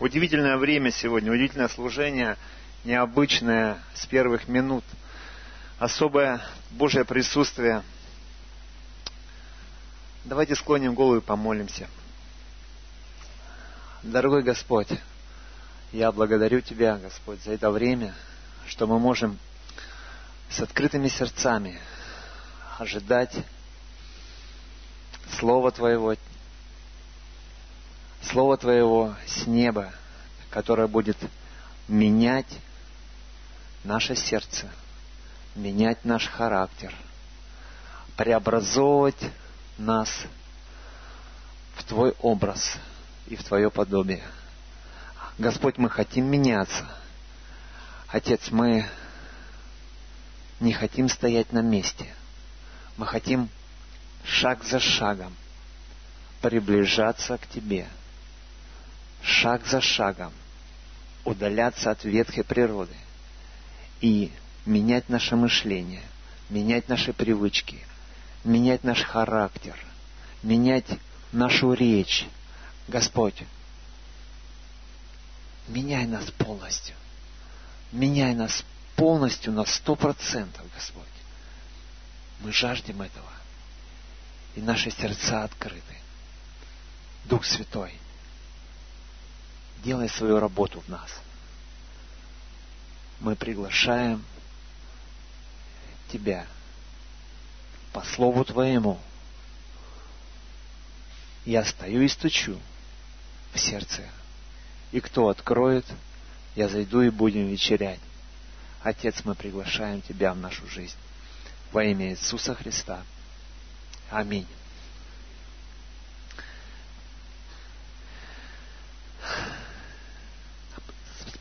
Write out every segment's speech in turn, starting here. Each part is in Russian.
Удивительное время сегодня, удивительное служение, необычное с первых минут. Особое Божье присутствие. Давайте склоним голову и помолимся. Дорогой Господь, я благодарю Тебя, Господь, за это время, что мы можем с открытыми сердцами ожидать Слова Твоего, Слово Твоего с неба, которое будет менять наше сердце, менять наш характер, преобразовывать нас в Твой образ и в Твое подобие. Господь, мы хотим меняться. Отец, мы не хотим стоять на месте. Мы хотим шаг за шагом приближаться к Тебе – шаг за шагом удаляться от ветхой природы и менять наше мышление, менять наши привычки, менять наш характер, менять нашу речь. Господь, меняй нас полностью. Меняй нас полностью на сто процентов, Господь. Мы жаждем этого. И наши сердца открыты. Дух Святой – делай свою работу в нас. Мы приглашаем Тебя по Слову Твоему. Я стою и стучу в сердце. И кто откроет, я зайду и будем вечерять. Отец, мы приглашаем Тебя в нашу жизнь. Во имя Иисуса Христа. Аминь.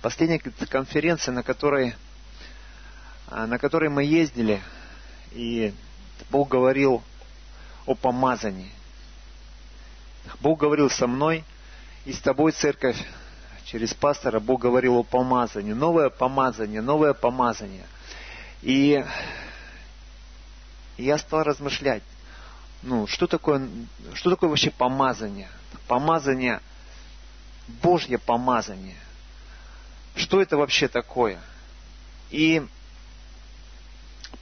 Последняя конференция, на которой, а, на которой мы ездили, и Бог говорил о помазании. Бог говорил со мной и с тобой, церковь, через пастора Бог говорил о помазании. Новое помазание, новое помазание. И я стал размышлять, ну, что такое, что такое вообще помазание? Помазание, Божье помазание – что это вообще такое. И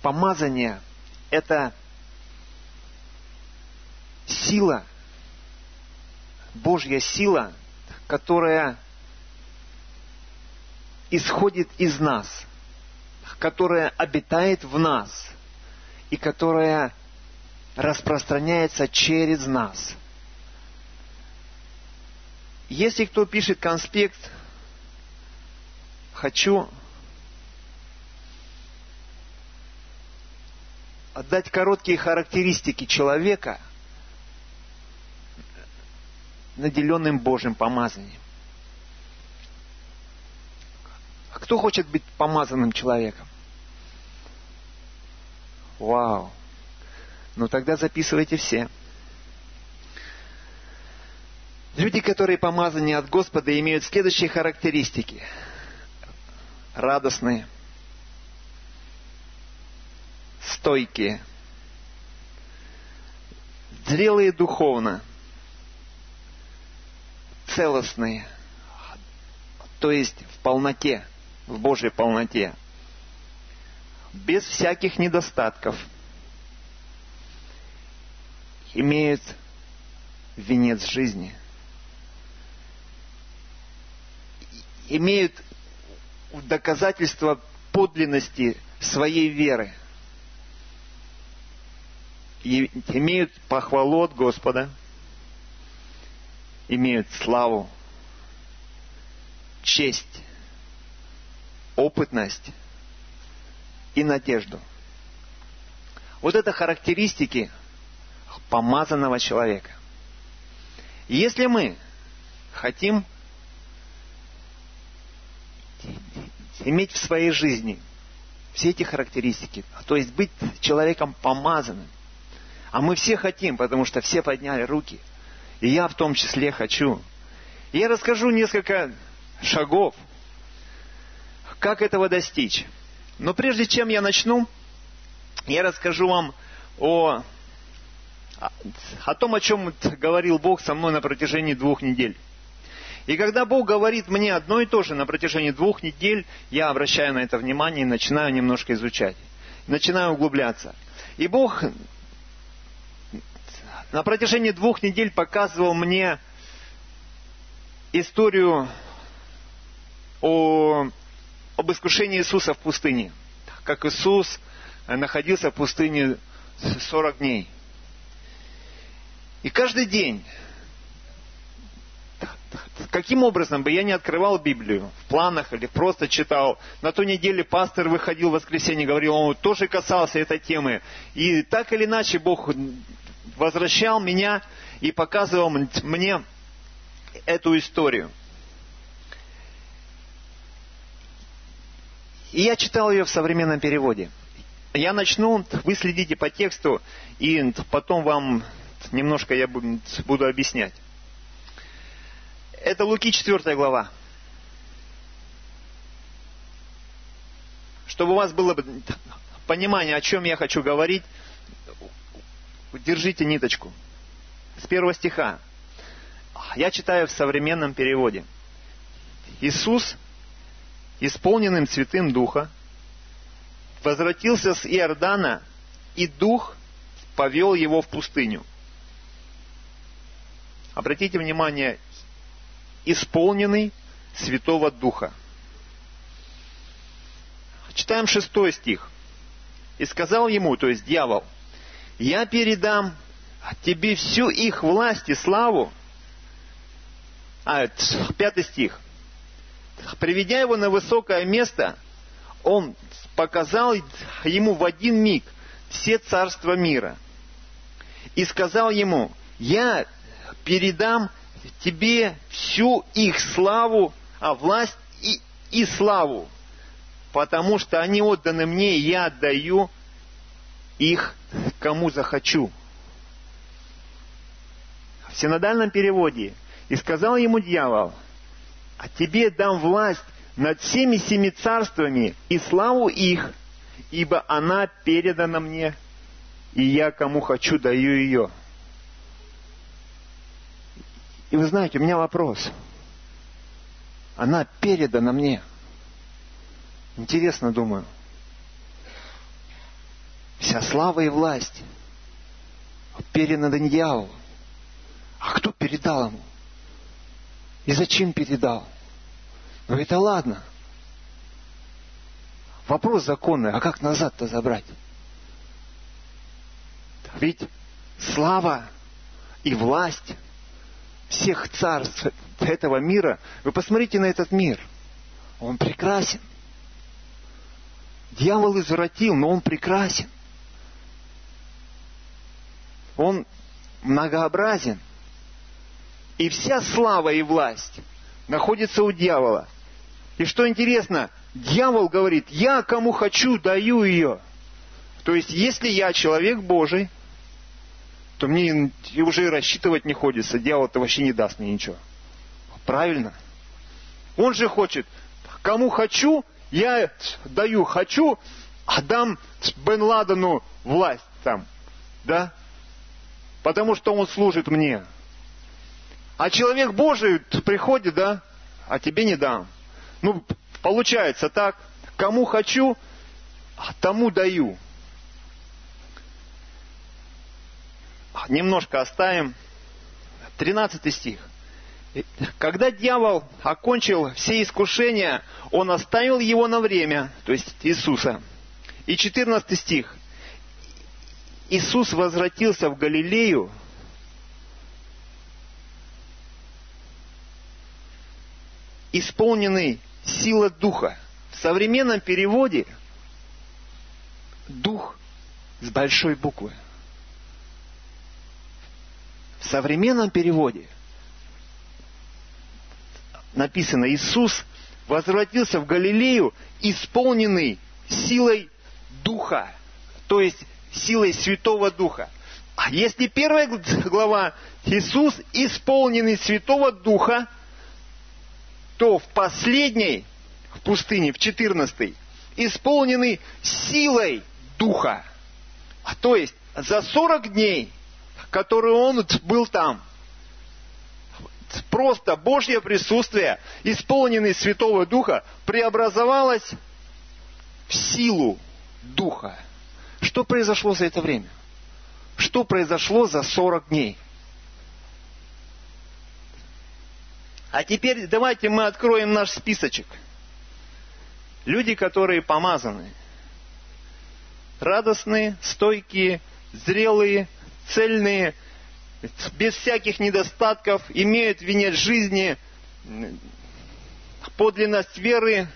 помазание – это сила, Божья сила, которая исходит из нас, которая обитает в нас и которая распространяется через нас. Если кто пишет конспект – хочу отдать короткие характеристики человека, наделенным Божьим помазанием. Кто хочет быть помазанным человеком? Вау! Ну тогда записывайте все. Люди, которые помазаны от Господа, имеют следующие характеристики – радостные, стойкие, зрелые духовно, целостные, то есть в полноте, в Божьей полноте, без всяких недостатков, имеют венец жизни, имеют в доказательство подлинности своей веры. И имеют похвалу от Господа, имеют славу, честь, опытность и надежду. Вот это характеристики помазанного человека. Если мы хотим иметь в своей жизни все эти характеристики, то есть быть человеком помазанным. А мы все хотим, потому что все подняли руки. И я в том числе хочу. Я расскажу несколько шагов, как этого достичь. Но прежде чем я начну, я расскажу вам о, о том, о чем говорил Бог со мной на протяжении двух недель. И когда Бог говорит мне одно и то же на протяжении двух недель, я обращаю на это внимание и начинаю немножко изучать. Начинаю углубляться. И Бог на протяжении двух недель показывал мне историю о, об искушении Иисуса в пустыне. Как Иисус находился в пустыне 40 дней. И каждый день каким образом бы я не открывал Библию, в планах или просто читал, на той неделе пастор выходил в воскресенье, говорил, он тоже касался этой темы. И так или иначе Бог возвращал меня и показывал мне эту историю. И я читал ее в современном переводе. Я начну, вы следите по тексту, и потом вам немножко я буду объяснять. Это Луки 4 глава. Чтобы у вас было понимание, о чем я хочу говорить, держите ниточку. С первого стиха. Я читаю в современном переводе. Иисус, исполненным Святым Духа, возвратился с Иордана, и Дух повел его в пустыню. Обратите внимание, исполненный Святого Духа. Читаем шестой стих. И сказал ему, то есть дьявол, я передам тебе всю их власть и славу. А, пятый стих. Приведя его на высокое место, он показал ему в один миг все царства мира. И сказал ему, я передам тебе всю их славу, а власть и, и славу, потому что они отданы мне, и я отдаю их кому захочу. В синодальном переводе «И сказал ему дьявол, а тебе дам власть над всеми семи царствами и славу их, ибо она передана мне, и я кому хочу даю ее». И вы знаете, у меня вопрос. Она передана мне. Интересно, думаю. Вся слава и власть передана дьяволу. А кто передал ему? И зачем передал? Ну это ладно. Вопрос законный, а как назад-то забрать? Ведь слава и власть всех царств этого мира, вы посмотрите на этот мир. Он прекрасен. Дьявол извратил, но он прекрасен. Он многообразен. И вся слава и власть находится у дьявола. И что интересно, дьявол говорит, я кому хочу, даю ее. То есть, если я человек Божий, то мне уже и рассчитывать не ходится. Дьявол-то вообще не даст мне ничего. Правильно? Он же хочет, кому хочу, я даю, хочу, а дам Бен Ладену власть там. Да? Потому что он служит мне. А человек Божий приходит, да, а тебе не дам. Ну, получается так. Кому хочу, а тому даю. Немножко оставим. 13 стих. Когда дьявол окончил все искушения, он оставил его на время, то есть Иисуса. И 14 стих. Иисус возвратился в Галилею, исполненный сила Духа. В современном переводе Дух с большой буквы – в современном переводе написано Иисус возвратился в Галилею, исполненный силой Духа, то есть силой Святого Духа. А если первая глава Иисус исполненный Святого Духа, то в последней, в пустыне, в 14 исполненный силой Духа. А то есть за 40 дней который он был там, просто Божье присутствие, исполненный Святого Духа, преобразовалось в силу Духа. Что произошло за это время? Что произошло за 40 дней? А теперь давайте мы откроем наш списочек. Люди, которые помазаны. Радостные, стойкие, зрелые, цельные, без всяких недостатков, имеют венец жизни, подлинность веры,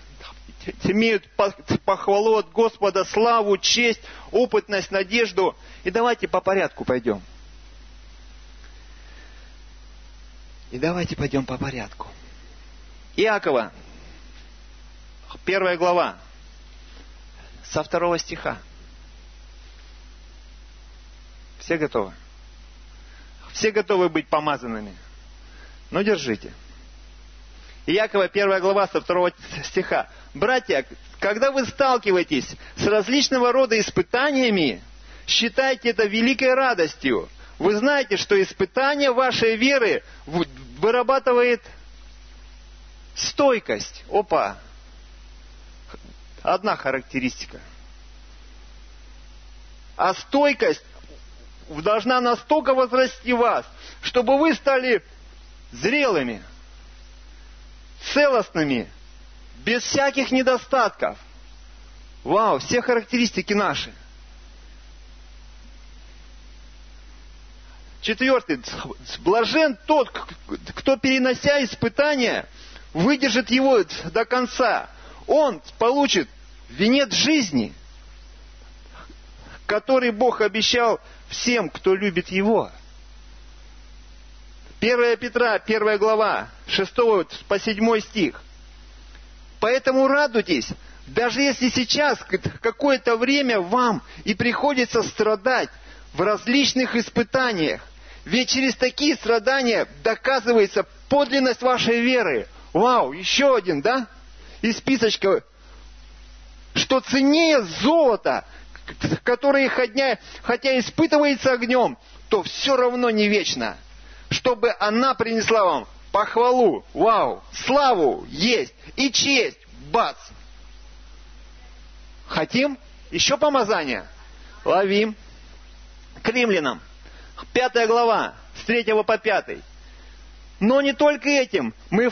имеют похвалу от Господа, славу, честь, опытность, надежду. И давайте по порядку пойдем. И давайте пойдем по порядку. Иакова, первая глава, со второго стиха. Все готовы? Все готовы быть помазанными. Ну, держите. Иакова, первая глава, со второго стиха. Братья, когда вы сталкиваетесь с различного рода испытаниями, считайте это великой радостью. Вы знаете, что испытание вашей веры вырабатывает стойкость. Опа! Одна характеристика. А стойкость должна настолько возрасти вас, чтобы вы стали зрелыми, целостными, без всяких недостатков. Вау, все характеристики наши. Четвертый. Блажен тот, кто, перенося испытания, выдержит его до конца. Он получит венец жизни, который Бог обещал всем, кто любит Его. 1 Петра, 1 глава, 6 по 7 стих. Поэтому радуйтесь, даже если сейчас какое-то время вам и приходится страдать в различных испытаниях, ведь через такие страдания доказывается подлинность вашей веры. Вау, еще один, да? Из списочка. Что ценнее золота, которое хотя, хотя испытывается огнем, то все равно не вечно. Чтобы она принесла вам похвалу, вау, славу есть и честь, бац. Хотим? Еще помазание? Ловим. К римлянам Пятая глава, с третьего по пятый. Но не только этим. Мы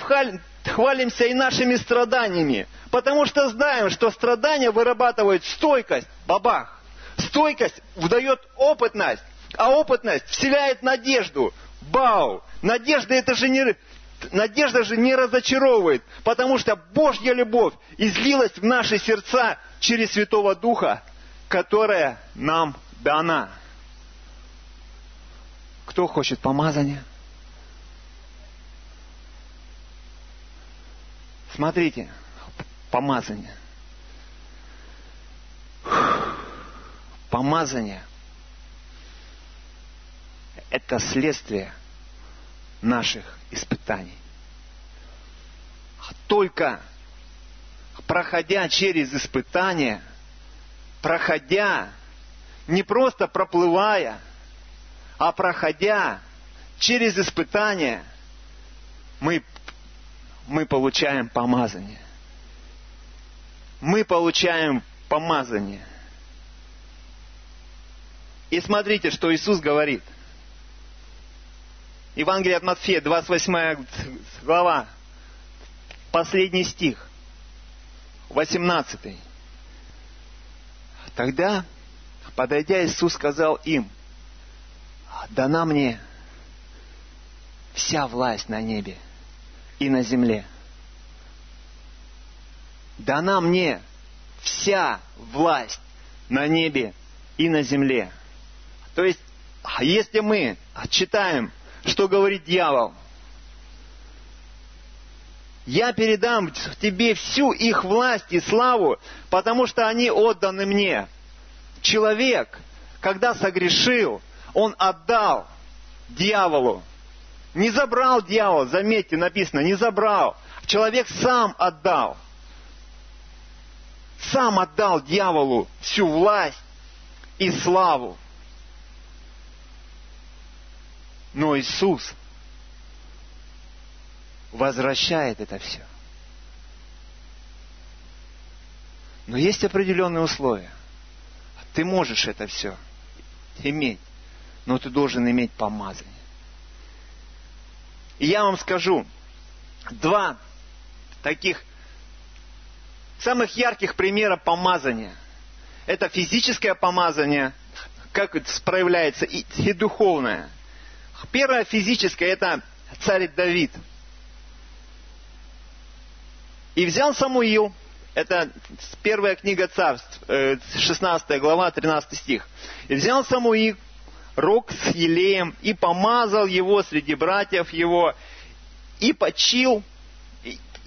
хвалимся и нашими страданиями. Потому что знаем, что страдания вырабатывают стойкость. Бабах. Стойкость выдает опытность. А опытность вселяет надежду. Бау! Надежда это же не... Надежда же не разочаровывает, потому что Божья любовь излилась в наши сердца через Святого Духа, которая нам дана. Кто хочет помазания? Смотрите, помазание. Помазание – это следствие наших испытаний. Только проходя через испытания, проходя, не просто проплывая – а проходя через испытания, мы, мы получаем помазание. Мы получаем помазание. И смотрите, что Иисус говорит. Евангелие от Матфея, 28 глава, последний стих, 18. Тогда, подойдя, Иисус сказал им – дана мне вся власть на небе и на земле. Дана мне вся власть на небе и на земле. То есть, если мы читаем, что говорит дьявол, я передам тебе всю их власть и славу, потому что они отданы мне. Человек, когда согрешил, он отдал дьяволу. Не забрал дьявол, заметьте, написано, не забрал. Человек сам отдал. Сам отдал дьяволу всю власть и славу. Но Иисус возвращает это все. Но есть определенные условия. Ты можешь это все иметь, но ты должен иметь помазание. И я вам скажу два таких самых ярких примера помазания. Это физическое помазание, как это проявляется, и, и духовное. Первое физическое – это царь Давид. И взял Самуил, это первая книга царств, 16 э, глава, 13 стих. И взял Самуил рог с елеем и помазал его среди братьев его, и почил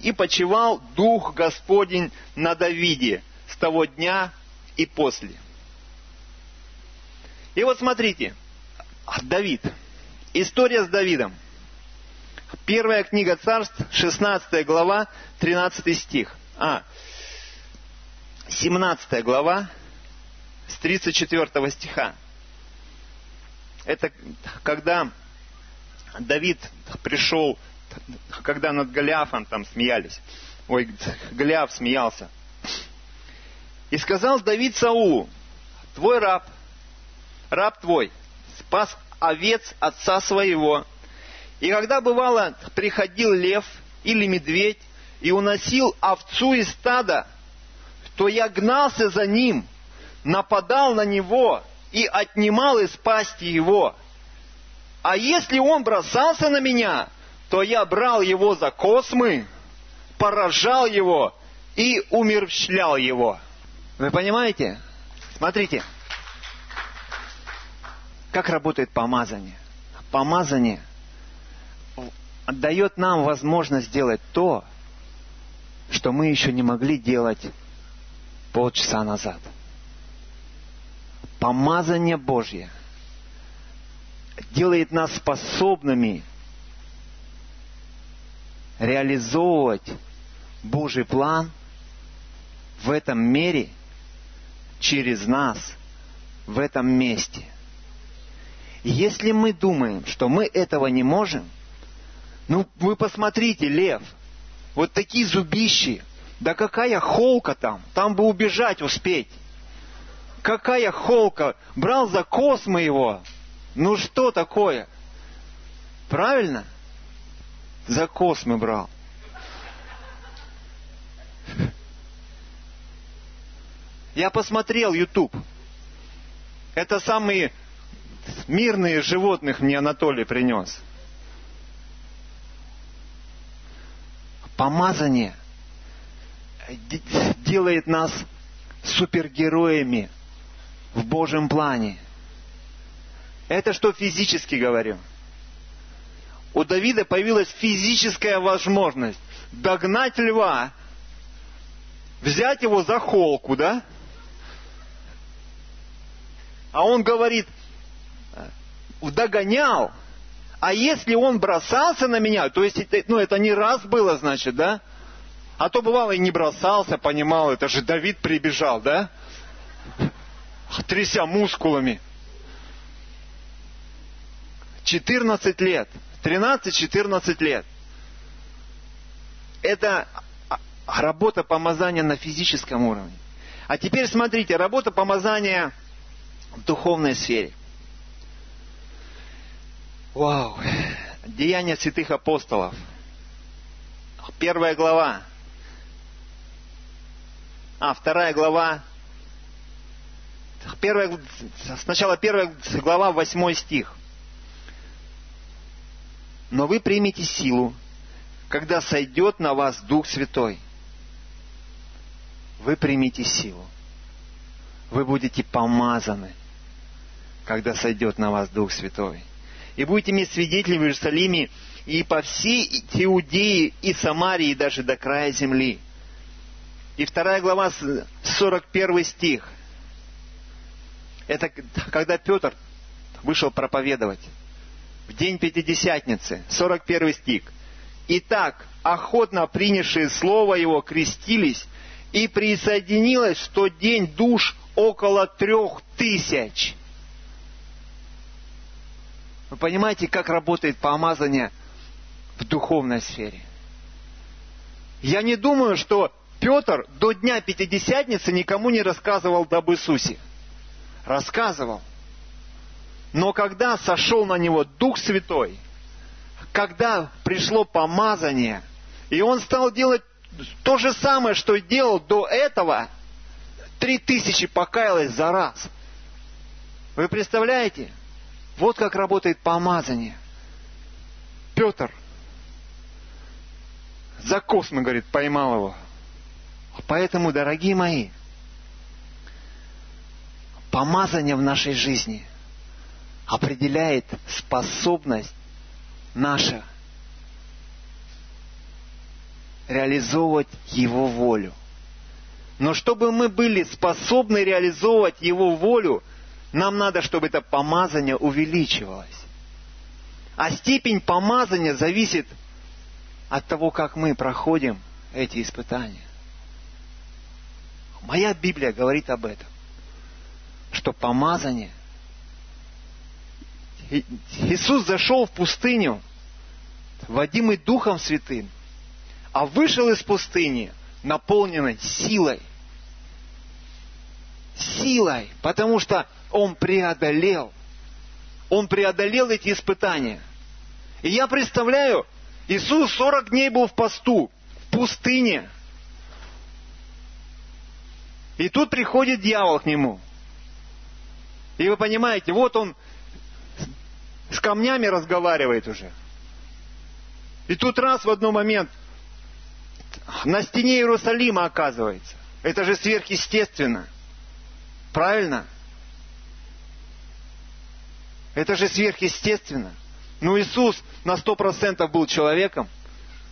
и почивал Дух Господень на Давиде с того дня и после. И вот смотрите, Давид. История с Давидом. Первая книга царств, 16 глава, 13 стих. А, 17 глава, с 34 стиха. Это когда Давид пришел когда над Голиафом там смеялись. Ой, Голиаф смеялся. И сказал Давид Саулу, твой раб, раб твой, спас овец отца своего. И когда бывало, приходил лев или медведь и уносил овцу из стада, то я гнался за ним, нападал на него и отнимал из пасти его. А если он бросался на меня, то я брал его за космы, поражал его и умерщвлял его. Вы понимаете? Смотрите, как работает помазание. Помазание дает нам возможность сделать то, что мы еще не могли делать полчаса назад. Помазание Божье делает нас способными реализовывать Божий план в этом мире через нас в этом месте. Если мы думаем, что мы этого не можем, ну вы посмотрите, лев, вот такие зубищи, да какая холка там, там бы убежать успеть. Какая холка, брал за космы его. Ну что такое? Правильно? За космы брал. Я посмотрел YouTube. Это самые мирные животных мне Анатолий принес. Помазание делает нас супергероями в Божьем плане. Это что физически говорю у Давида появилась физическая возможность догнать льва, взять его за холку, да? А он говорит, догонял. А если он бросался на меня, то есть, ну, это не раз было, значит, да? А то бывало и не бросался, понимал, это же Давид прибежал, да? Тряся мускулами. 14 лет. 13-14 лет. Это работа помазания на физическом уровне. А теперь смотрите, работа помазания в духовной сфере. Вау! Деяния святых апостолов. Первая глава. А, вторая глава. Первая, сначала первая глава, восьмой стих но вы примете силу, когда сойдет на вас Дух Святой. Вы примите силу. Вы будете помазаны, когда сойдет на вас Дух Святой. И будете иметь свидетелей в Иерусалиме и по всей Иудее и Самарии, и даже до края земли. И вторая глава, 41 стих. Это когда Петр вышел проповедовать в день Пятидесятницы, 41 стих. Итак, охотно принявшие слово его крестились, и присоединилось в тот день душ около трех тысяч. Вы понимаете, как работает помазание в духовной сфере? Я не думаю, что Петр до дня Пятидесятницы никому не рассказывал об Иисусе. Рассказывал. Но когда сошел на него Дух Святой, когда пришло помазание, и он стал делать то же самое, что делал до этого, три тысячи покаялось за раз. Вы представляете? Вот как работает помазание. Петр за космо, говорит, поймал его. Поэтому, дорогие мои, помазание в нашей жизни определяет способность наша реализовывать Его волю. Но чтобы мы были способны реализовывать Его волю, нам надо, чтобы это помазание увеличивалось. А степень помазания зависит от того, как мы проходим эти испытания. Моя Библия говорит об этом, что помазание. Иисус зашел в пустыню, водимый Духом Святым, а вышел из пустыни, наполненной силой. Силой, потому что Он преодолел. Он преодолел эти испытания. И я представляю, Иисус 40 дней был в посту, в пустыне. И тут приходит дьявол к нему. И вы понимаете, вот он с камнями разговаривает уже. И тут раз в один момент на стене Иерусалима оказывается. Это же сверхъестественно. Правильно? Это же сверхъестественно. Но Иисус на сто процентов был человеком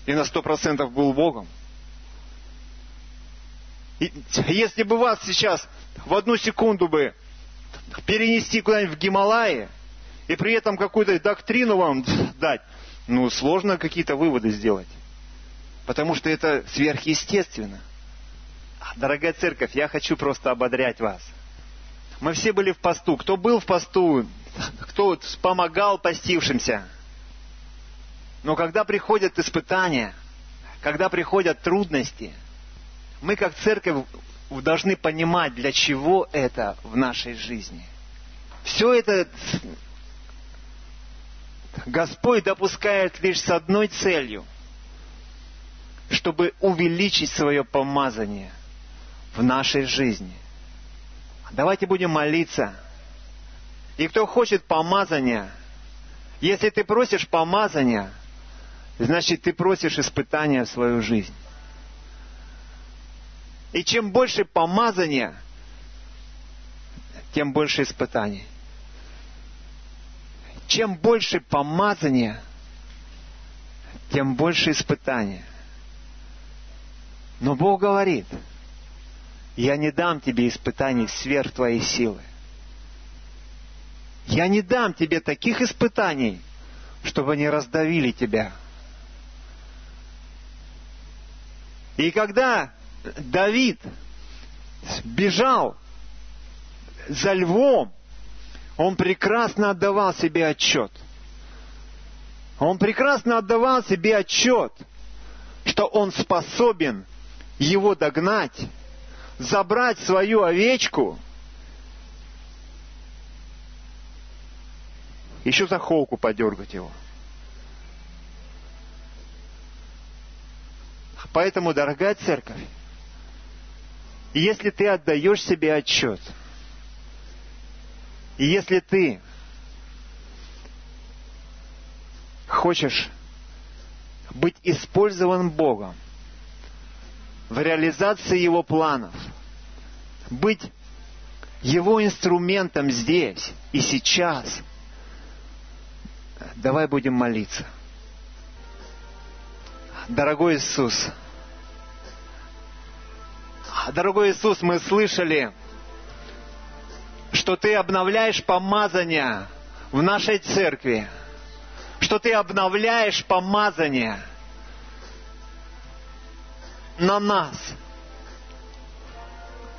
и на сто процентов был Богом. И если бы вас сейчас в одну секунду бы перенести куда-нибудь в Гималаи, и при этом какую-то доктрину вам дать, ну, сложно какие-то выводы сделать. Потому что это сверхъестественно. Дорогая церковь, я хочу просто ободрять вас. Мы все были в посту. Кто был в посту, кто помогал постившимся. Но когда приходят испытания, когда приходят трудности, мы как церковь должны понимать, для чего это в нашей жизни. Все это Господь допускает лишь с одной целью, чтобы увеличить свое помазание в нашей жизни. Давайте будем молиться – и кто хочет помазания, если ты просишь помазания, значит ты просишь испытания в свою жизнь. И чем больше помазания, тем больше испытаний. Чем больше помазания, тем больше испытания. Но Бог говорит, я не дам тебе испытаний сверх твоей силы. Я не дам тебе таких испытаний, чтобы они раздавили тебя. И когда Давид бежал за львом, он прекрасно отдавал себе отчет. Он прекрасно отдавал себе отчет, что он способен его догнать, забрать свою овечку – еще за холку подергать его. Поэтому, дорогая церковь, если ты отдаешь себе отчет, и если ты хочешь быть использован Богом в реализации Его планов, быть Его инструментом здесь и сейчас – Давай будем молиться. Дорогой Иисус, дорогой Иисус, мы слышали, что Ты обновляешь помазание в нашей церкви, что Ты обновляешь помазание на нас.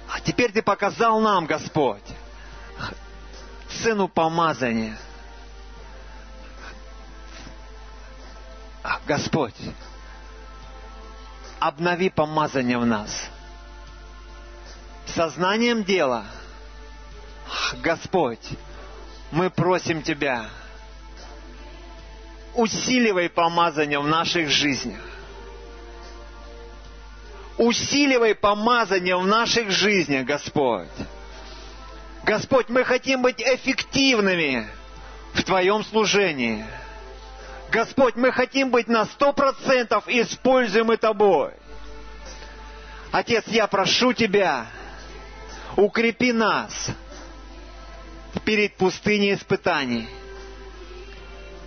А теперь Ты показал нам, Господь, цену помазания – Господь, обнови помазание в нас. Сознанием дела, Господь, мы просим Тебя, усиливай помазание в наших жизнях. Усиливай помазание в наших жизнях, Господь. Господь, мы хотим быть эффективными в Твоем служении. Господь, мы хотим быть на сто процентов используемы Тобой. Отец, я прошу Тебя, укрепи нас перед пустыней испытаний.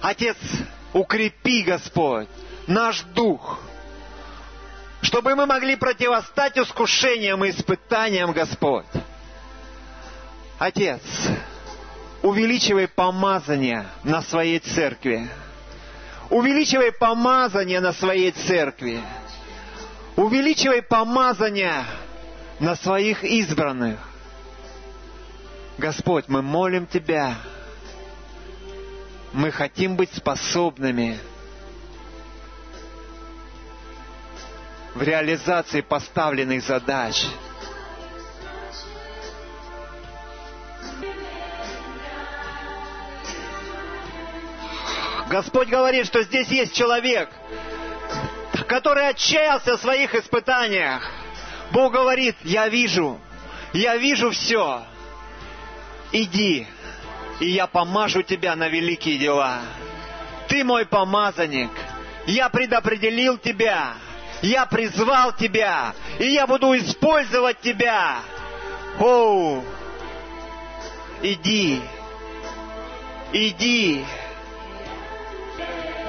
Отец, укрепи, Господь, наш дух, чтобы мы могли противостать искушениям и испытаниям, Господь. Отец, увеличивай помазание на своей церкви. Увеличивай помазание на своей церкви. Увеличивай помазание на своих избранных. Господь, мы молим Тебя. Мы хотим быть способными в реализации поставленных задач – Господь говорит, что здесь есть человек, который отчаялся в своих испытаниях. Бог говорит, я вижу, я вижу все. Иди, и я помажу тебя на великие дела. Ты мой помазанник. Я предопределил тебя. Я призвал тебя. И я буду использовать тебя. Оу! Иди. Иди.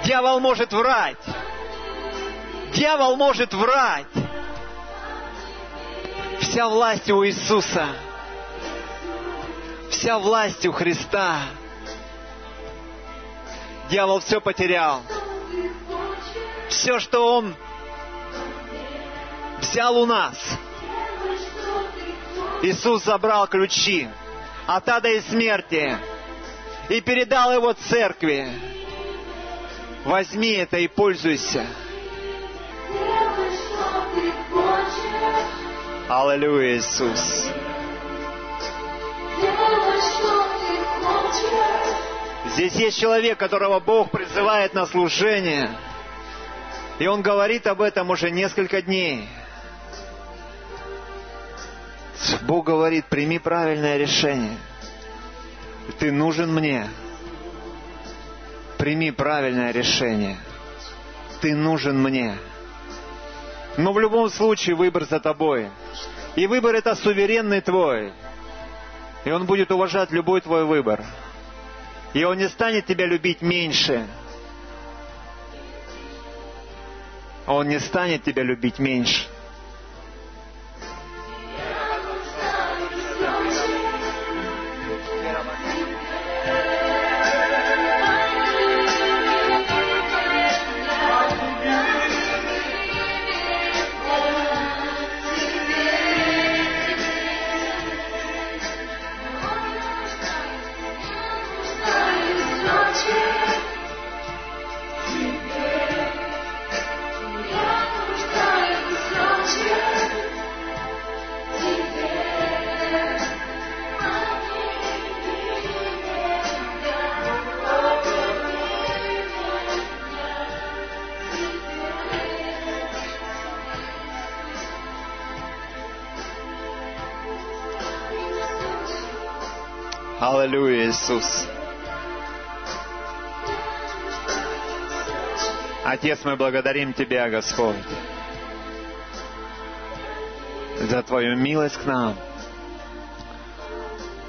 Дьявол может врать. Дьявол может врать. Вся власть у Иисуса. Вся власть у Христа. Дьявол все потерял. Все, что он взял у нас. Иисус забрал ключи от ада и смерти и передал его церкви. Возьми это и пользуйся. Аллилуйя, Иисус. Здесь есть человек, которого Бог призывает на служение. И он говорит об этом уже несколько дней. Бог говорит, прими правильное решение. Ты нужен мне прими правильное решение. Ты нужен мне. Но в любом случае выбор за тобой. И выбор это суверенный твой. И он будет уважать любой твой выбор. И он не станет тебя любить меньше. Он не станет тебя любить меньше. Аллилуйя, Иисус. Отец, мы благодарим Тебя, Господь, за Твою милость к нам,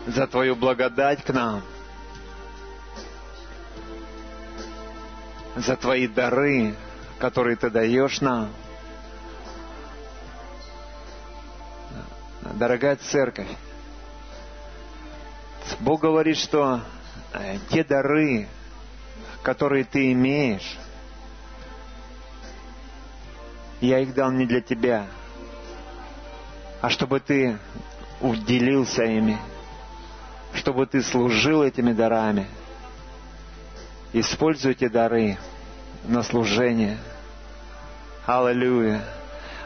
за Твою благодать к нам, за Твои дары, которые Ты даешь нам. Дорогая церковь, Бог говорит, что э, те дары, которые ты имеешь, я их дал не для тебя, а чтобы ты уделился ими, чтобы ты служил этими дарами. Используйте дары на служение. Аллилуйя.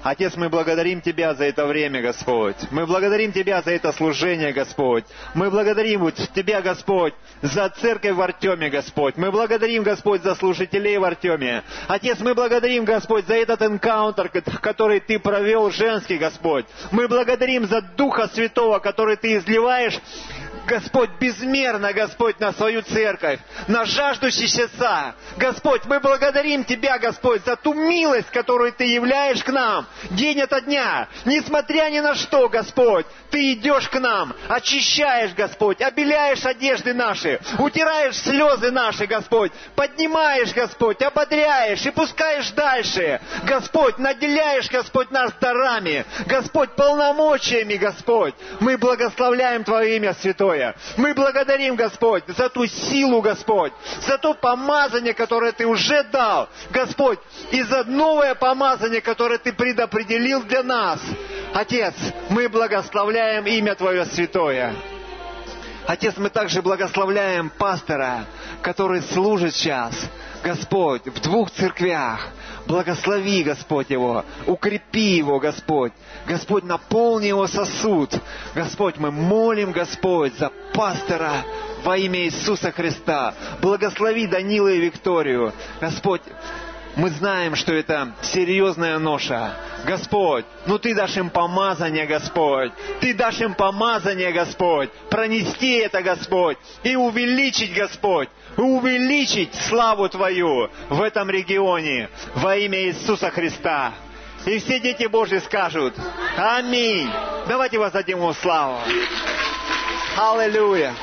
Отец, мы благодарим Тебя за это время, Господь. Мы благодарим Тебя за это служение, Господь. Мы благодарим Тебя, Господь, за церковь в Артеме, Господь. Мы благодарим, Господь, за служителей в Артеме. Отец, мы благодарим, Господь, за этот энкаунтер, который Ты провел женский, Господь. Мы благодарим за Духа Святого, который Ты изливаешь Господь, безмерно, Господь, на свою церковь, на жаждущие сердца. Господь, мы благодарим Тебя, Господь, за ту милость, которую Ты являешь к нам день ото дня. Несмотря ни на что, Господь, Ты идешь к нам, очищаешь, Господь, обеляешь одежды наши, утираешь слезы наши, Господь, поднимаешь, Господь, ободряешь и пускаешь дальше. Господь, наделяешь, Господь, нас дарами, Господь, полномочиями, Господь. Мы благословляем Твое имя, Святое святое. Мы благодарим, Господь, за ту силу, Господь, за то помазание, которое Ты уже дал, Господь, и за новое помазание, которое Ты предопределил для нас. Отец, мы благословляем имя Твое святое. Отец, мы также благословляем пастора, который служит сейчас, Господь, в двух церквях. Благослови, Господь, его, укрепи его, Господь. Господь, наполни его сосуд. Господь, мы молим, Господь, за пастора во имя Иисуса Христа. Благослови Данила и Викторию. Господь, мы знаем, что это серьезная ноша. Господь, ну Ты дашь им помазание, Господь. Ты дашь им помазание, Господь. Пронести это, Господь. И увеличить, Господь увеличить славу Твою в этом регионе во имя Иисуса Христа. И все дети Божьи скажут «Аминь». Давайте воздадим Ему славу. Аллилуйя.